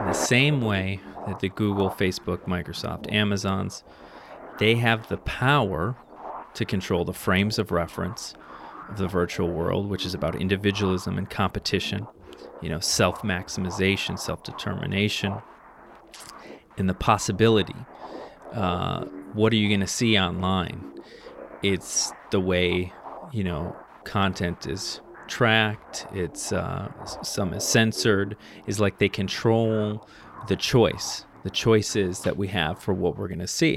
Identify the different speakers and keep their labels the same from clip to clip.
Speaker 1: In the same way that the Google, Facebook, Microsoft, Amazons, they have the power to control the frames of reference of the virtual world, which is about individualism and competition, you know, self maximization, self determination, and the possibility. Uh, what are you going to see online? It's the way, you know, content is tracked, it's uh, some is censored, is like they control the choice, the choices that we have for what we're going to see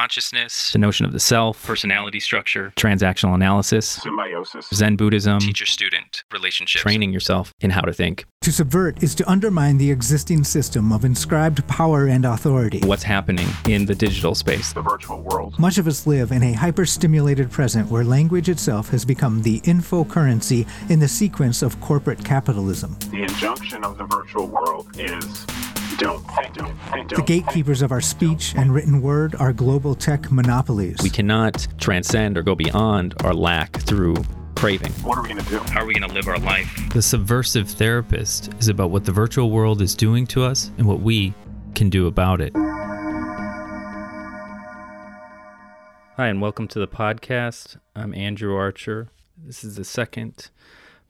Speaker 1: consciousness, the notion of the self, personality structure, transactional analysis,
Speaker 2: symbiosis,
Speaker 1: Zen Buddhism,
Speaker 3: teacher student relationships,
Speaker 1: training yourself in how to think.
Speaker 4: To subvert is to undermine the existing system of inscribed power and authority.
Speaker 1: What's happening in the digital space?
Speaker 2: the virtual world.
Speaker 4: Much of us live in a hyper-stimulated present where language itself has become the info currency in the sequence of corporate capitalism.
Speaker 2: The injunction of the virtual world is don't think, don't think,
Speaker 4: The gatekeepers of our speech and written word are global tech monopolies.
Speaker 1: We cannot transcend or go beyond our lack through craving.
Speaker 2: What are we going to do?
Speaker 3: How are we going to live our life?
Speaker 1: The Subversive Therapist is about what the virtual world is doing to us and what we can do about it. Hi, and welcome to the podcast. I'm Andrew Archer. This is the second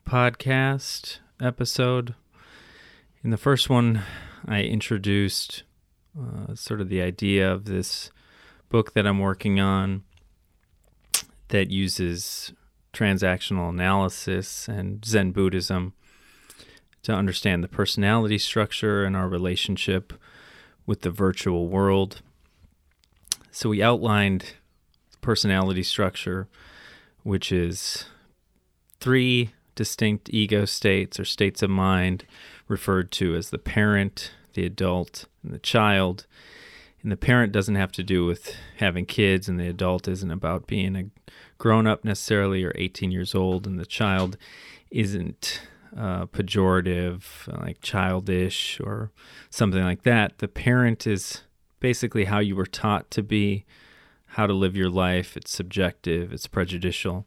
Speaker 1: podcast episode. In the first one, I introduced uh, sort of the idea of this book that I'm working on that uses transactional analysis and Zen Buddhism to understand the personality structure and our relationship with the virtual world. So we outlined personality structure, which is three distinct ego states or states of mind referred to as the parent, the adult, and the child. And the parent doesn't have to do with having kids, and the adult isn't about being a grown up necessarily or 18 years old, and the child isn't uh, pejorative, like childish or something like that. The parent is basically how you were taught to be, how to live your life. It's subjective, it's prejudicial.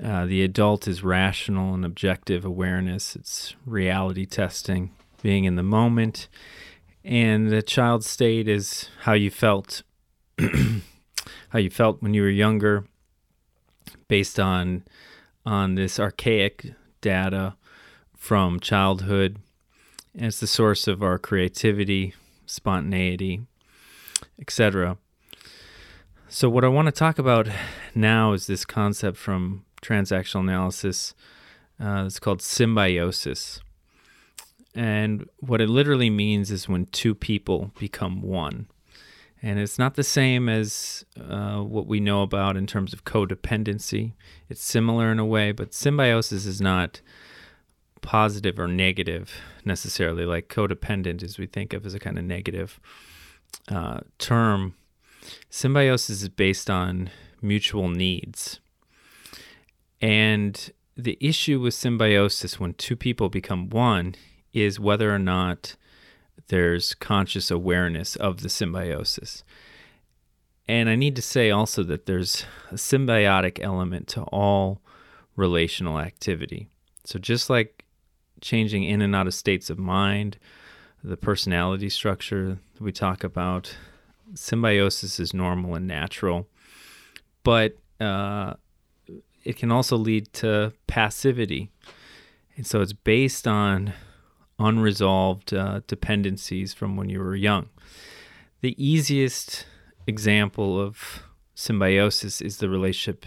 Speaker 1: Uh, the adult is rational and objective awareness, it's reality testing, being in the moment. And the child state is how you felt, how you felt when you were younger, based on on this archaic data from childhood. And it's the source of our creativity, spontaneity, etc. So, what I want to talk about now is this concept from transactional analysis. Uh, it's called symbiosis. And what it literally means is when two people become one. And it's not the same as uh, what we know about in terms of codependency. It's similar in a way, but symbiosis is not positive or negative necessarily, like codependent, as we think of as a kind of negative uh, term. Symbiosis is based on mutual needs. And the issue with symbiosis when two people become one is whether or not there's conscious awareness of the symbiosis. And I need to say also that there's a symbiotic element to all relational activity. So just like changing in and out of states of mind, the personality structure we talk about, symbiosis is normal and natural, but uh, it can also lead to passivity. And so it's based on unresolved uh, dependencies from when you were young. The easiest example of symbiosis is the relationship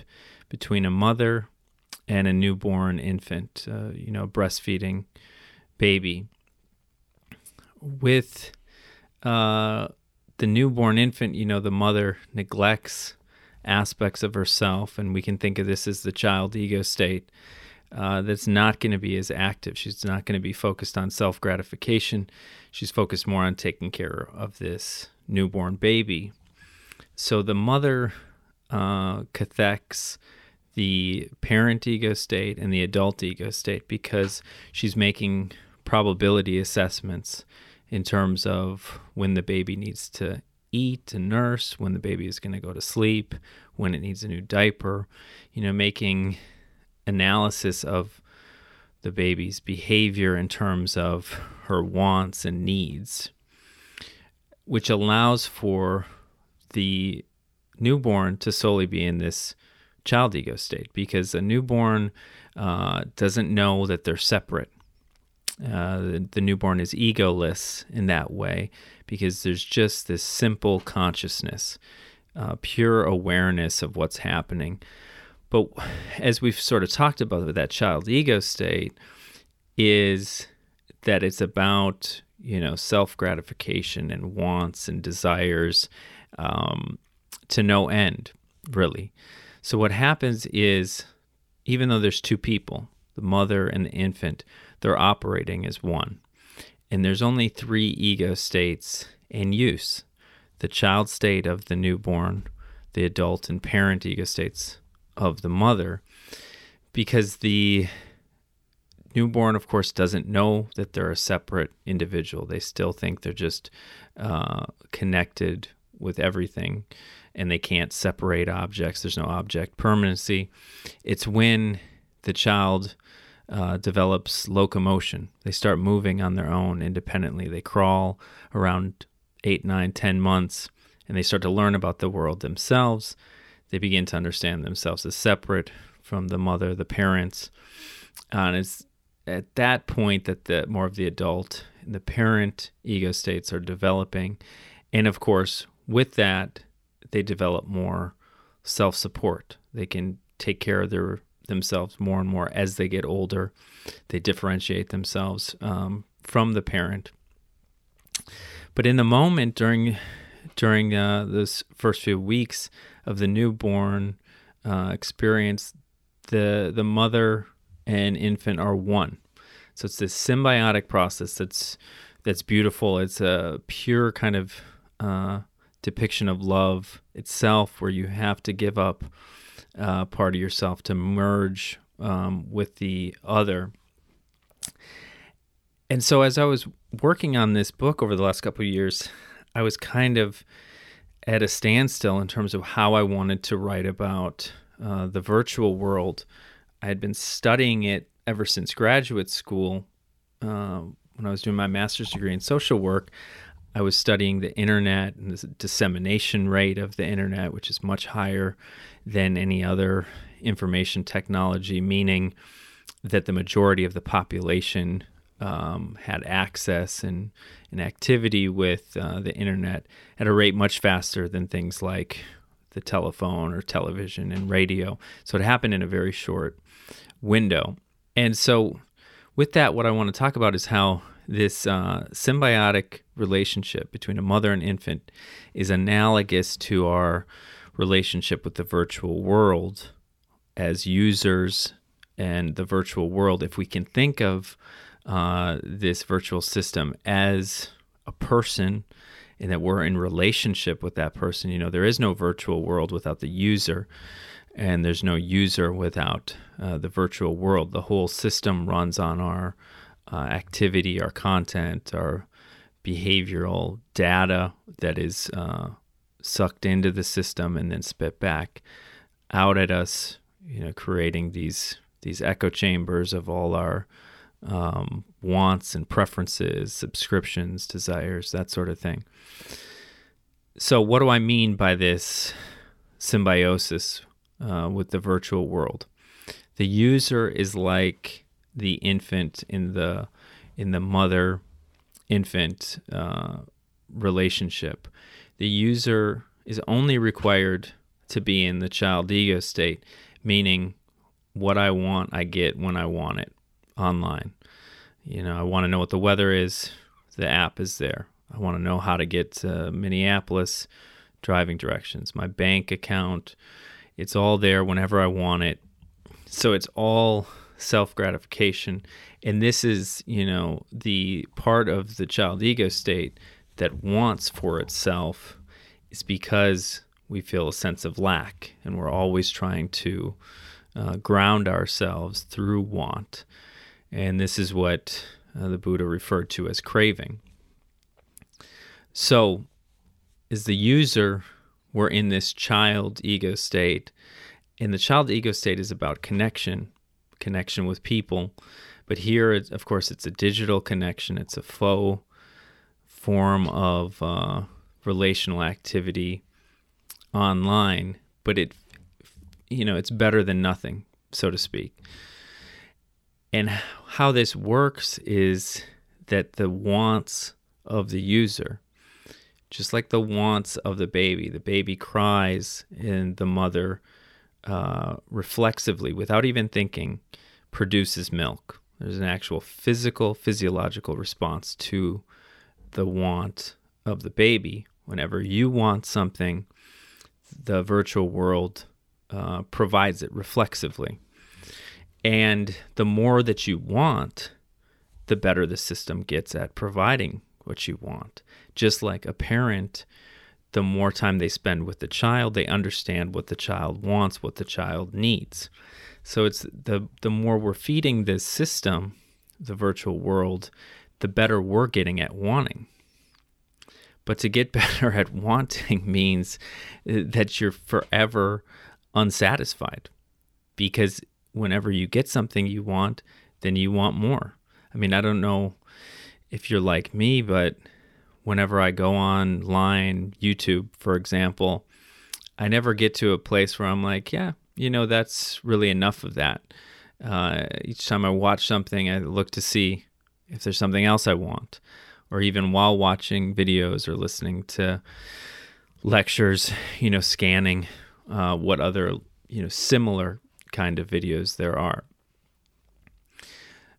Speaker 1: between a mother and a newborn infant, uh, you know, breastfeeding baby. With uh, the newborn infant, you know, the mother neglects aspects of herself, and we can think of this as the child ego state. Uh, that's not going to be as active. She's not going to be focused on self gratification. She's focused more on taking care of this newborn baby. So the mother uh, cathects the parent ego state and the adult ego state because she's making probability assessments in terms of when the baby needs to eat and nurse, when the baby is going to go to sleep, when it needs a new diaper, you know, making analysis of the baby's behavior in terms of her wants and needs, which allows for the newborn to solely be in this child ego state because a newborn uh, doesn't know that they're separate. Uh, the, newborn is egoless in that way because there's just this simple consciousness, uh, pure awareness of what's happening. But as we've sort of talked about that child ego state, is that it's about you know self gratification and wants and desires um, to no end, really. So what happens is, even though there's two people, the mother and the infant, they're operating as one. And there's only three ego states in use the child state of the newborn, the adult and parent ego states of the mother, because the newborn, of course, doesn't know that they're a separate individual. They still think they're just uh, connected with everything and they can't separate objects. There's no object permanency. It's when the child uh, develops locomotion. They start moving on their own independently. They crawl around eight, nine, ten months, and they start to learn about the world themselves. They begin to understand themselves as separate from the mother, the parents, uh, and it's at that point that the more of the adult and the parent ego states are developing, and of course, with that, they develop more self-support. They can take care of their themselves more and more as they get older. They differentiate themselves um, from the parent. But in the moment during during uh, those first few weeks of the newborn uh, experience, the the mother and infant are one. So it's this symbiotic process that's that's beautiful. It's a pure kind of uh, depiction of love itself, where you have to give up uh, part of yourself to merge um, with the other. And so, as I was working on this book over the last couple of years, I was kind of at a standstill in terms of how I wanted to write about uh, the virtual world. I had been studying it ever since graduate school. Uh, when I was doing my master's degree in social work, I was studying the internet and the dissemination rate of the internet, which is much higher than any other information technology, meaning that the majority of the population um, had access and, and activity with uh, the internet at a rate much faster than things like the telephone or television and radio. So it happened in a very short window. And so, with that, what I want to talk about is how this uh, symbiotic relationship between a mother and infant is analogous to our relationship with the virtual world as users and the virtual world. If we can think of uh, this virtual system as a person and that we're in relationship with that person, you know, there is no virtual world without the user and there's no user without uh, the virtual world. The whole system runs on our uh, activity, our content, our behavioral data that is uh, sucked into the system and then spit back out at us. You know, creating these these echo chambers of all our um, wants and preferences, subscriptions, desires, that sort of thing. So, what do I mean by this symbiosis uh, with the virtual world? The user is like the infant in the in the mother infant uh, relationship. The user is only required to be in the child ego state, meaning what I want, I get when I want it online. You know, I want to know what the weather is, the app is there. I want to know how to get to Minneapolis, driving directions, my bank account. It's all there whenever I want it. So it's all self gratification. And this is, you know, the part of the child ego state that wants for itself is because we feel a sense of lack and we're always trying to uh, ground ourselves through want. And this is what uh, the Buddha referred to as craving. So, as the user, we're in this child ego state, and the child ego state is about connection connection with people, But here, of course, it's a digital connection. It's a faux form of uh, relational activity online, but it, you know, it's better than nothing, so to speak. And how this works is that the wants of the user, just like the wants of the baby, the baby cries and the mother uh, reflexively, without even thinking, produces milk. There's an actual physical, physiological response to the want of the baby. Whenever you want something, the virtual world uh, provides it reflexively. And the more that you want, the better the system gets at providing what you want. Just like a parent, the more time they spend with the child, they understand what the child wants, what the child needs. So it's the the more we're feeding this system, the virtual world, the better we're getting at wanting. But to get better at wanting means uh, that you're forever unsatisfied because whenever you get something you want, then you want more. I mean, I don't know if you're like me, but whenever I go online, YouTube, for example, I never get to a place where I'm like, yeah, you know, that's really enough of that. Uh, each time I watch something, I look to see if there's something else I want, or even while watching videos or listening to lectures, you know, scanning uh, what other, you know, similar kind of videos there are.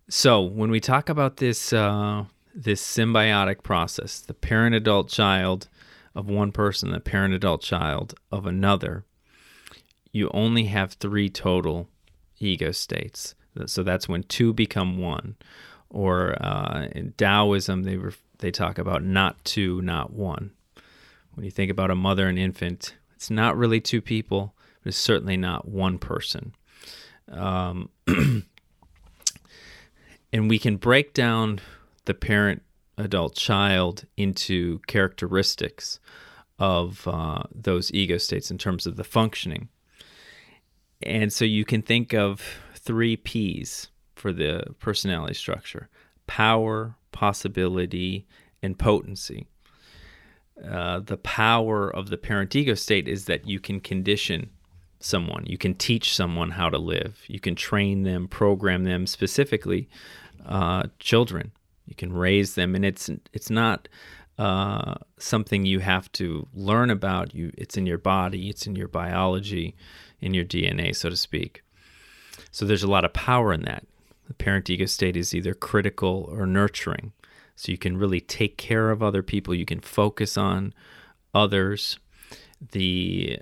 Speaker 1: So when we talk about this, uh, this symbiotic process, the parent adult child of one person, the parent adult child of another, you only have three total ego states. So that's when two become one. Or uh, in Taoism, they ref- they talk about not two, not one. When you think about a mother and infant, it's not really two people, but it's certainly not one person. Um, and we can break down the parent adult child into characteristics of uh, those ego states in terms of the functioning. And so you can think of three P's for the personality structure power, possibility, and potency. Uh, the power of the parent ego state is that you can condition someone, you can teach someone how to live, you can train them, program them, specifically uh, children. You can raise them, and it's it's not uh, something you have to learn about. You, it's in your body, it's in your biology in your DNA, so to speak. So there's a lot of power in that. The parent ego state is either critical or nurturing. So you can really take care of other people, you can focus on others. The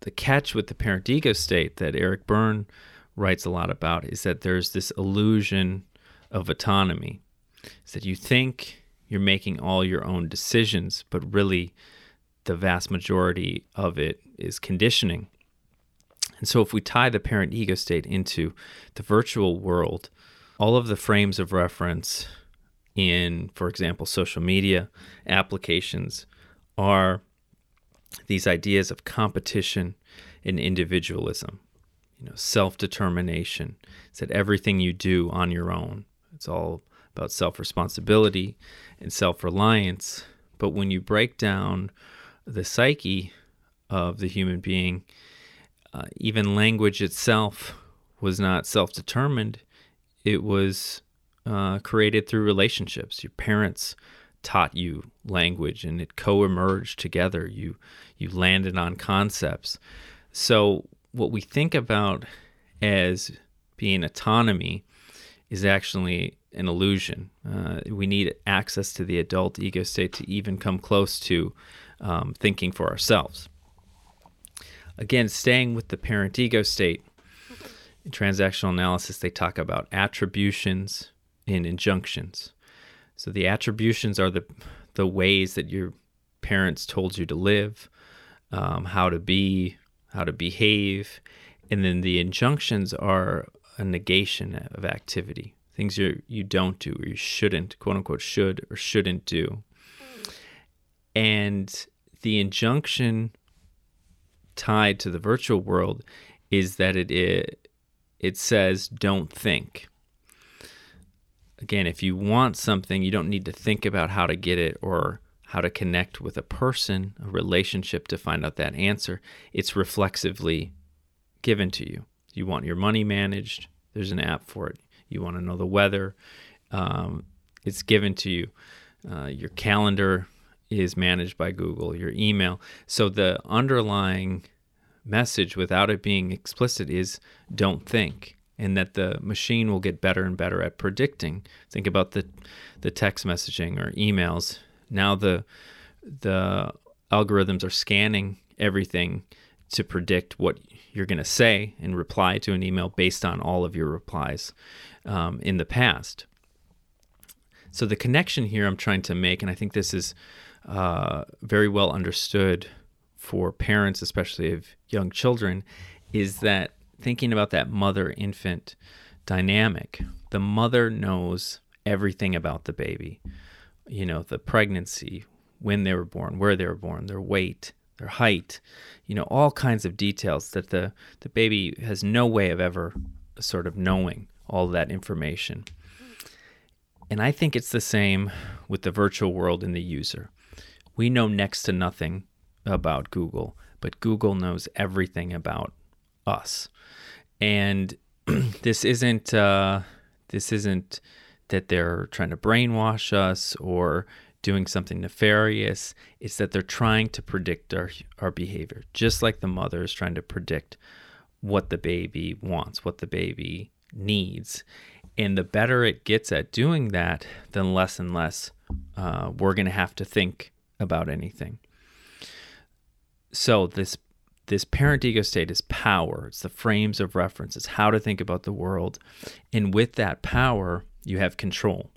Speaker 1: the catch with the parent ego state that Eric Berne writes a lot about is that there's this illusion of autonomy. Is that you think you're making all your own decisions, but really the vast majority of it is conditioning. And so, if we tie the parent ego state into the virtual world, all of the frames of reference in, for example, social media applications are these ideas of competition and individualism, you know, self-determination. It's that everything you do on your own. It's all about self-responsibility and self-reliance. But when you break down the psyche of the human being, uh, even language itself was not self determined, it was uh, created through relationships. Your parents taught you language and it co emerged together. You, you landed on concepts. So, what we think about as being autonomy is actually an illusion. Uh, we need access to the adult ego state to even come close to um, thinking for ourselves again, staying with the parent ego state, in transactional analysis, they talk about attributions and injunctions. So the attributions are the the ways that your parents told you to live, um, how to be, how to behave, and then the injunctions are a negation of activity, things you you don't do or you shouldn't, quote unquote, should or shouldn't do. And the injunction tied to the virtual world is that it it, it says don't think. again, if you want something, you don't need to think about how to get it or how to connect with a person, a relationship to find out that answer. It's reflexively given to you. You want your money managed, there's an app for it. You want to know the weather, um, it's given to you. Uh, your calendar is managed by Google, your email. So the underlying message without it being explicit is don't think and that the machine will get better and better at predicting. Think about the the text messaging or emails. Now the the algorithms are scanning everything to predict what you're going to say and reply to an email based on all of your replies um, in the past. So the connection here I'm trying to make, and I think this is uh, very well understood for parents, especially of young children, is that thinking about that mother infant dynamic, the mother knows everything about the baby. You know, the pregnancy, when they were born, where they were born, their weight, their height, you know, all kinds of details that the, the baby has no way of ever sort of knowing all that information. And I think it's the same with the virtual world and the user. We know next to nothing about Google, but Google knows everything about us. And this isn't uh, this isn't that they're trying to brainwash us or doing something nefarious. It's that they're trying to predict our our behavior, just like the mother is trying to predict what the baby wants, what the baby needs. And the better it gets at doing that, then less and less uh, we're going to have to think about anything. So this this parent ego state is power. It's the frames of reference. It's how to think about the world, and with that power, you have control.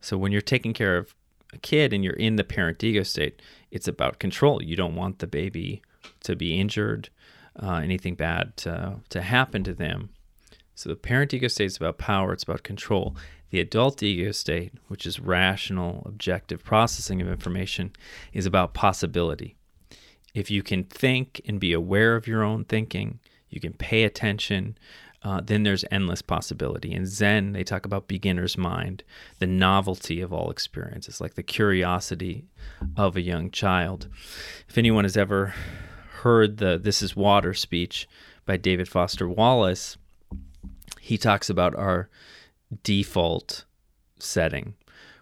Speaker 1: So when you're taking care of a kid and you're in the parent ego state, it's about control. You don't want the baby to be injured, uh, anything bad to, to happen to them. So the parent ego state is about power, it's about control. The adult ego state, which is rational, objective processing of information, is about possibility. If you can think and be aware of your own thinking, you can pay attention, uh, then there's endless possibility. In Zen, they talk about beginner's mind, the novelty of all experiences, like the curiosity of a young child. If anyone has ever heard the This is Water speech by David Foster Wallace, he talks about our default setting,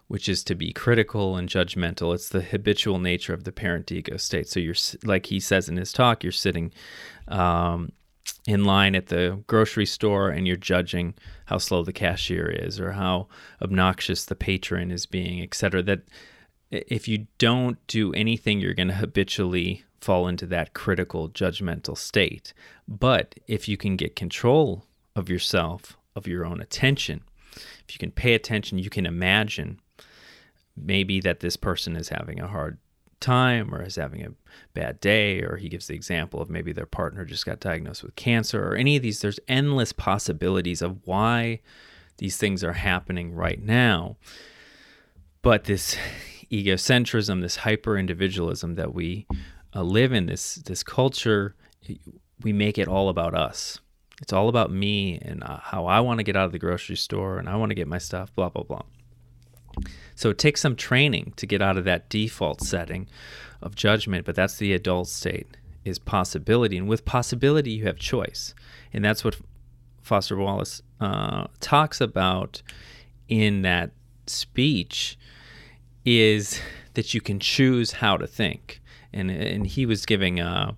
Speaker 1: which is to be critical and judgmental. It's the habitual nature of the parent ego state. So you're like he says in his talk, you're sitting um, in line at the grocery store and you're judging how slow the cashier is or how obnoxious the patron is being, etc. That if you don't do anything, you're going to habitually fall into that critical, judgmental state. But if you can get control of yourself, of your own attention. If you can pay attention, you can imagine maybe that this person is having a hard time or is having a bad day, or he gives the example of maybe their partner just got diagnosed with cancer, or any of these. There's endless possibilities of why these things are happening right now. But this egocentrism, this hyper individualism that we uh, live in, this this culture, we make it all about us. It's all about me and uh, how I want to get out of the grocery store and I want to get my stuff, blah, blah, blah. So it takes some training to get out of that default setting of judgment, but that's the adult state is possibility. And with possibility, you have choice. And that's what Foster Wallace uh, talks about in that speech is that you can choose how to think. And, and he was giving a,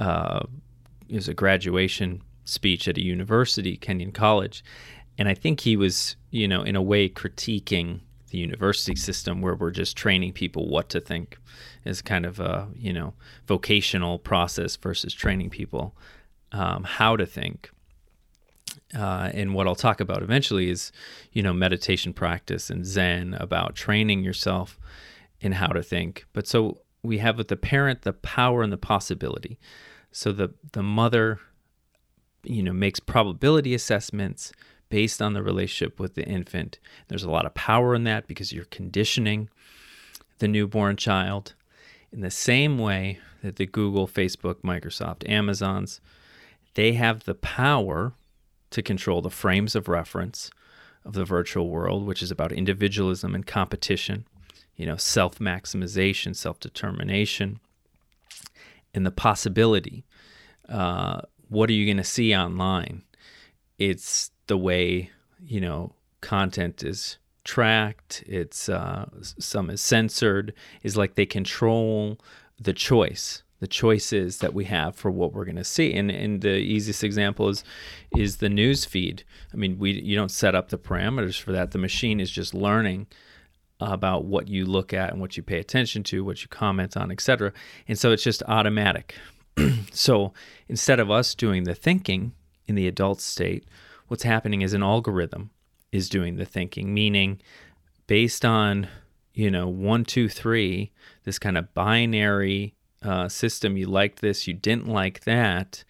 Speaker 1: uh, it was a graduation speech at a university, Kenyon College. And I think he was, you know, in a way critiquing the university system where we're just training people what to think as kind of a, you know, vocational process versus training people um, how to think. Uh, and what I'll talk about eventually is, you know, meditation practice and Zen about training yourself in how to think. But so we have with the parent the power and the possibility. So the the mother you know makes probability assessments based on the relationship with the infant. There's a lot of power in that because you're conditioning the newborn child in the same way that the Google, Facebook, Microsoft, Amazons they have the power to control the frames of reference of the virtual world, which is about individualism and competition, you know, self maximization, self determination, and the possibility. Uh, what are you going to see online? It's the way, you know, content is tracked, it's uh, some is censored, is like they control the choice the choices that we have for what we're going to see. And and the easiest example is is the news feed. I mean, we you don't set up the parameters for that. The machine is just learning about what you look at and what you pay attention to, what you comment on, etc. And so it's just automatic. so instead of us doing the thinking in the adult state, what's happening is an algorithm is doing the thinking, meaning based on you know one two three this kind of binary uh, system, you liked this, you didn't like that,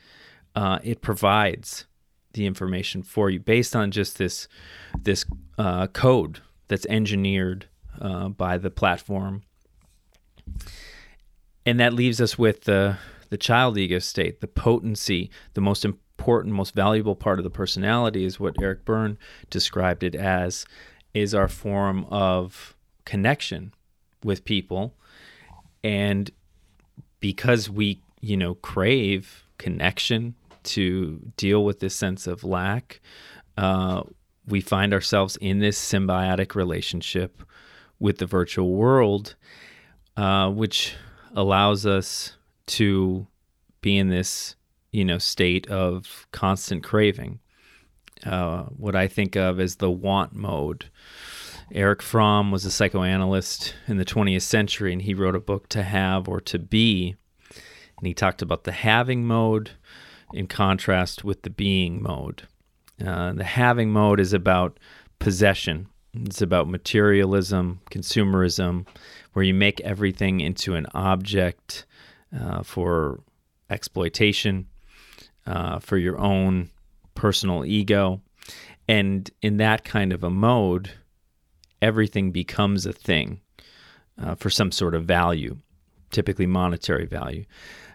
Speaker 1: uh, it provides the information for you based on just this this uh, code that's engineered uh, by the platform, and that leaves us with the the child ego state, the potency, the most important, most valuable part of the personality is what Eric Berne described it as, is our form of connection with people, and because we, you know, crave connection to deal with this sense of lack, uh, we find ourselves in this symbiotic relationship with the virtual world, uh, which allows us to be in this, you know, state of constant craving. Uh, what I think of as the want mode. Erich Fromm was a psychoanalyst in the 20th century, and he wrote a book, To Have or To Be. And he talked about the having mode in contrast with the being mode. Uh, the having mode is about possession, it's about materialism, consumerism, where you make everything into an object uh, for exploitation, uh, for your own personal ego. And in that kind of a mode, everything becomes a thing uh, for some sort of value, typically monetary value.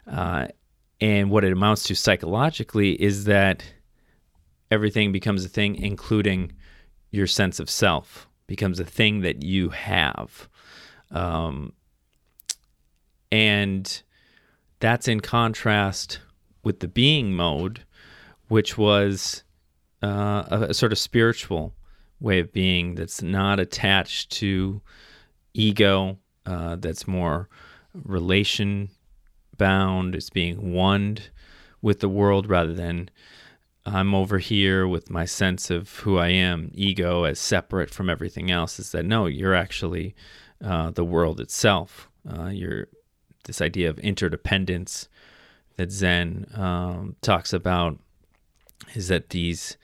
Speaker 1: Uh, and what it amounts to psychologically is that everything becomes a thing, including your sense of self, becomes a thing that you have. Um, and that's in contrast with the being mode, which was uh, a, a, sort of spiritual way of being that's not attached to ego, uh, that's more relation bound, it's being one with the world rather than I'm over here with my sense of who I am, ego as separate from everything else. Is that no, you're actually uh, the world itself. Uh, you're this idea of interdependence that Zen um, talks about is that these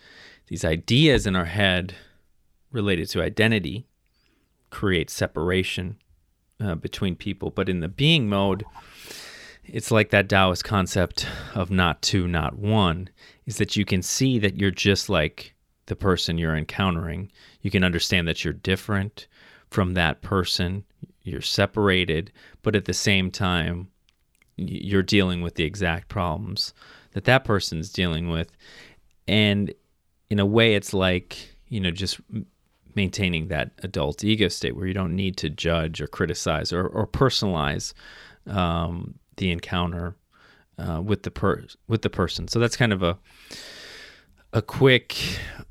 Speaker 1: these ideas in our head related to identity create separation uh, between people. But in the being mode, it's like that Taoist concept of not two, not one, is that you can see that you're just like the person you're encountering. You can understand that you're different from that person. You're separated, but at the same time, you're dealing with the exact problems that that person's dealing with. And in a way, it's like, you know, just maintaining that adult ego state where you don't need to judge or criticize or, or personalize um, the encounter uh, with the per- with the person. So that's kind of a a quick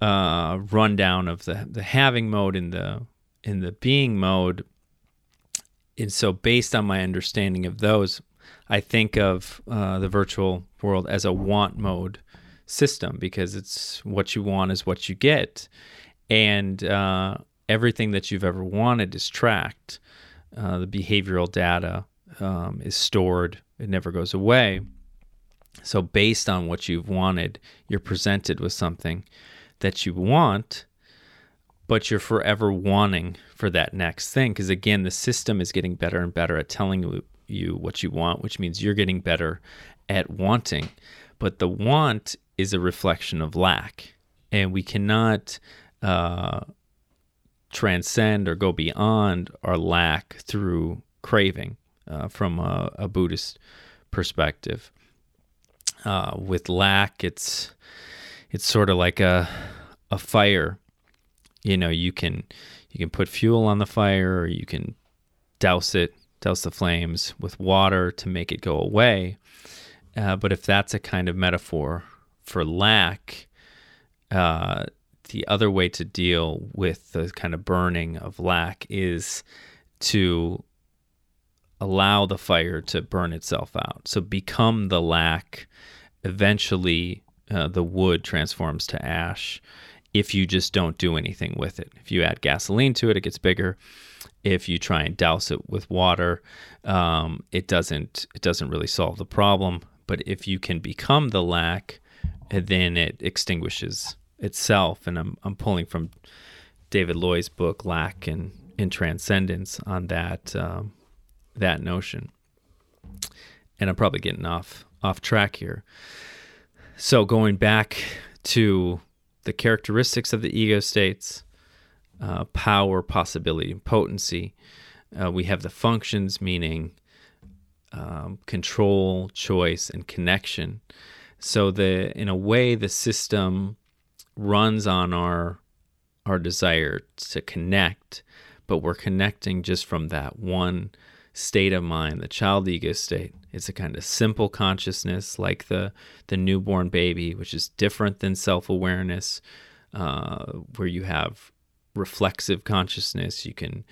Speaker 1: uh, rundown of the the having mode in the in the being mode. And so, based on my understanding of those, I think of uh, the virtual world as a want mode system because it's what you want is what you get and uh, everything that you've ever wanted is tracked. Uh, the behavioral data um, is stored; it never goes away. So, based on what you've wanted, you're presented with something that you want, but you're forever wanting for that next thing. Because again, the system is getting better and better at telling you what you want, which means you're getting better at wanting. But the want is a reflection of lack. And we cannot uh, transcend or go beyond our lack through craving uh, from a, a, Buddhist perspective. Uh, with lack, it's it's sort of like a a fire you know, you can you can put fuel on the fire or you can douse it, douse the flames with water to make it go away. Uh, but if that's a kind of metaphor for lack, uh, the other way to deal with the kind of burning of lack is to allow the fire to burn itself out. So become the lack. Eventually, uh, the wood transforms to ash if you just don't do anything with it. If you add gasoline to it, it gets bigger. If you try and douse it with water, um, it doesn't it doesn't really solve the problem. But if you can become the lack, then it extinguishes itself. And I'm I'm pulling from David Loy's book Lack and in Transcendence on that um, that notion. And I'm probably getting off off track here. So going back to the characteristics of the ego states, uh, power, possibility, and potency. Uh, we have the functions, meaning um, control, choice, and connection. So the in a way, the system runs on our our desire to connect, but we're connecting just from that one state of mind, the child ego state. It's a kind of simple consciousness, like the the newborn baby, which is different than self awareness, uh, where you have reflexive consciousness. You can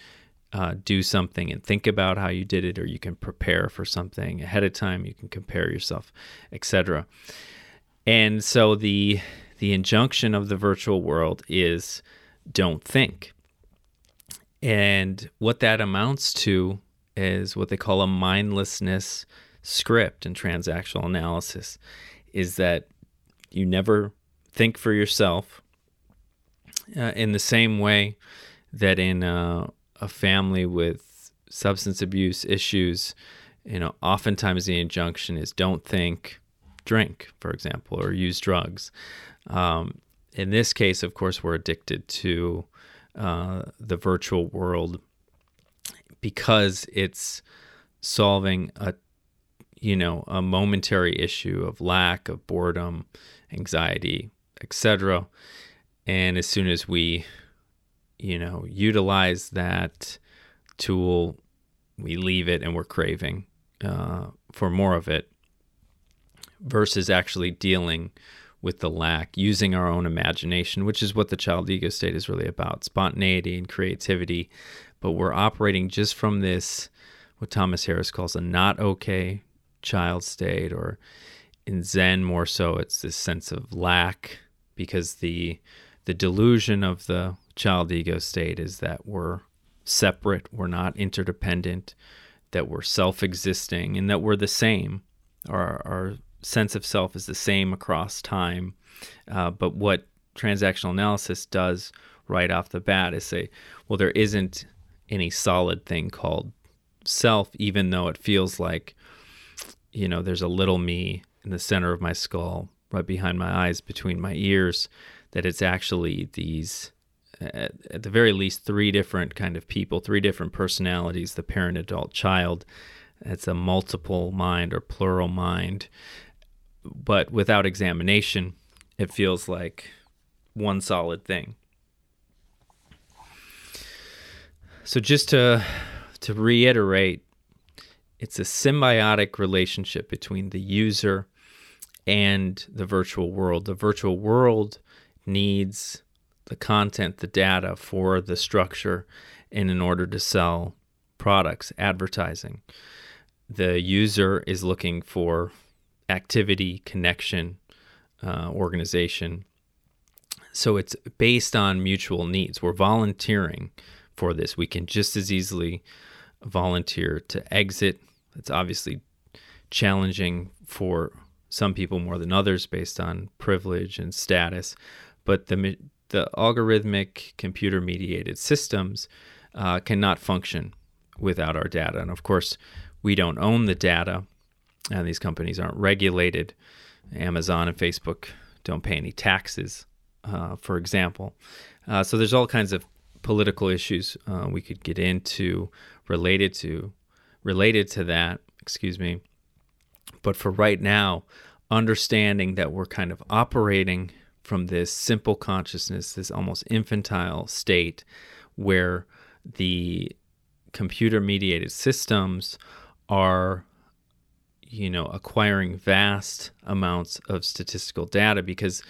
Speaker 1: uh, do something and think about how you did it, or you can prepare for something ahead of time. You can compare yourself, etc. And so the the injunction of the virtual world is don't think. And what that amounts to is what they call a mindlessness script in transactional analysis is that you never think for yourself uh, in the same way that in uh, a family with substance abuse issues you know oftentimes the injunction is don't think drink for example or use drugs. Um, in this case of course we're addicted to uh, the virtual world because it's solving a you know a momentary issue of lack of boredom anxiety etc and as soon as we you know utilize that tool we leave it and we're craving uh, for more of it versus actually dealing with the lack using our own imagination which is what the child ego state is really about spontaneity and creativity but we're operating just from this what Thomas Harris calls a not okay child state or in zen more so it's this sense of lack because the the delusion of the child ego state is that we're separate we're not interdependent that we're self-existing and that we're the same. Our, our sense of self is the same across time. Uh, but what transactional analysis does right off the bat is say well there isn't any solid thing called self, even though it feels like, you know, there's a little me in the center of my skull, right behind my eyes, between my ears, that it's actually these, at, at the very least, three different kind of people, three different personalities the parent, adult, child. It's a multiple mind or plural mind. But without examination, it feels like one solid thing. So just to to reiterate, it's a symbiotic relationship between the user and the virtual world. The virtual world needs the content, the data for the structure and in order to sell products, advertising. The user is looking for activity, connection, uh, organization. So it's based on mutual needs. We're volunteering for this. We can just as easily volunteer to exit. It's obviously challenging for some people more than others based on privilege and status, but the the algorithmic computer mediated systems uh, cannot function without our data. And of course, we don't own the data, and these companies aren't regulated. Amazon and Facebook don't pay any taxes, uh, for example. Uh, so there's all kinds of political issues uh, we could get into related to related to that. Excuse me. But for right now, understanding that we're kind of operating from this simple consciousness, this almost infantile state where the computer mediated systems are you know acquiring vast amounts of statistical data because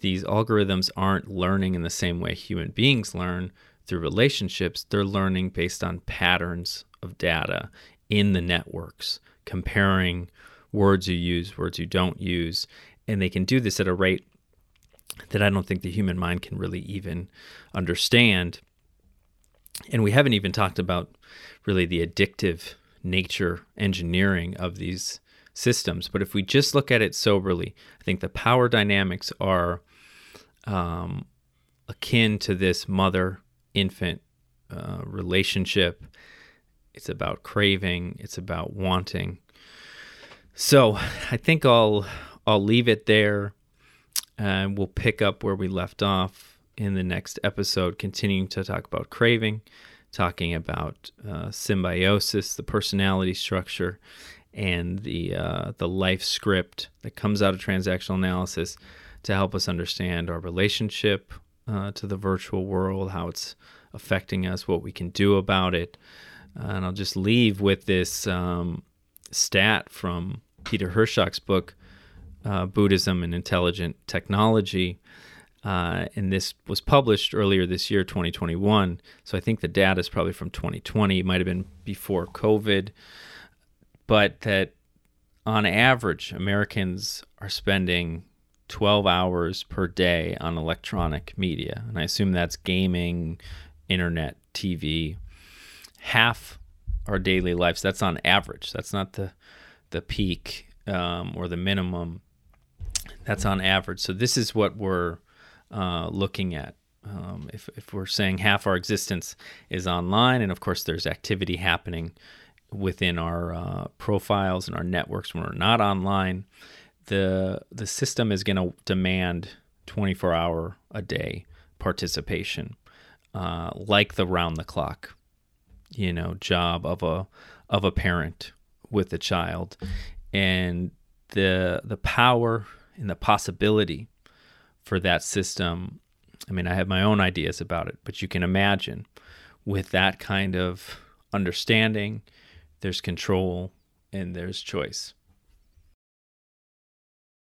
Speaker 1: these algorithms aren't learning in the same way human beings learn through relationships they're learning based on patterns of data in the networks comparing words you use words you don't use and they can do this at a rate that I don't think the human mind can really even understand and we haven't even talked about really the addictive nature engineering of these systems. But if we just look at it soberly, I think the power dynamics are um, akin to this mother infant uh, relationship. It's about craving, it's about wanting. So I think I'll I'll leave it there and we'll pick up where we left off in the next episode, continuing to talk about craving, talking about uh, symbiosis, the personality structure, and the uh, the life script that comes out of transactional analysis to help us understand our relationship uh, to the virtual world, how it's affecting us, what we can do about it. and I'll just leave with this um, stat from Peter Hershock's book, uh, Buddhism and Intelligent Technology. Uh, and this was published earlier this year, 2021. So I think the data is probably from 2020. It might have been before COVID but that on average, Americans are spending 12 hours per day on electronic media. And I assume that's gaming, internet, TV. Half our daily lives, that's on average. That's not the, the peak um, or the minimum. That's on average. So this is what we're uh, looking at. Um, if, if we're saying half our existence is online, and of course there's activity happening within our uh, profiles and our networks when we're not online, the the system is going to demand 24 hour a day participation, uh, like the round the clock, you know, job of a of a parent with a child, and the the power and the possibility for that system. I mean, I have my own ideas about it, but you can imagine with that kind of understanding there's control, and there's choice.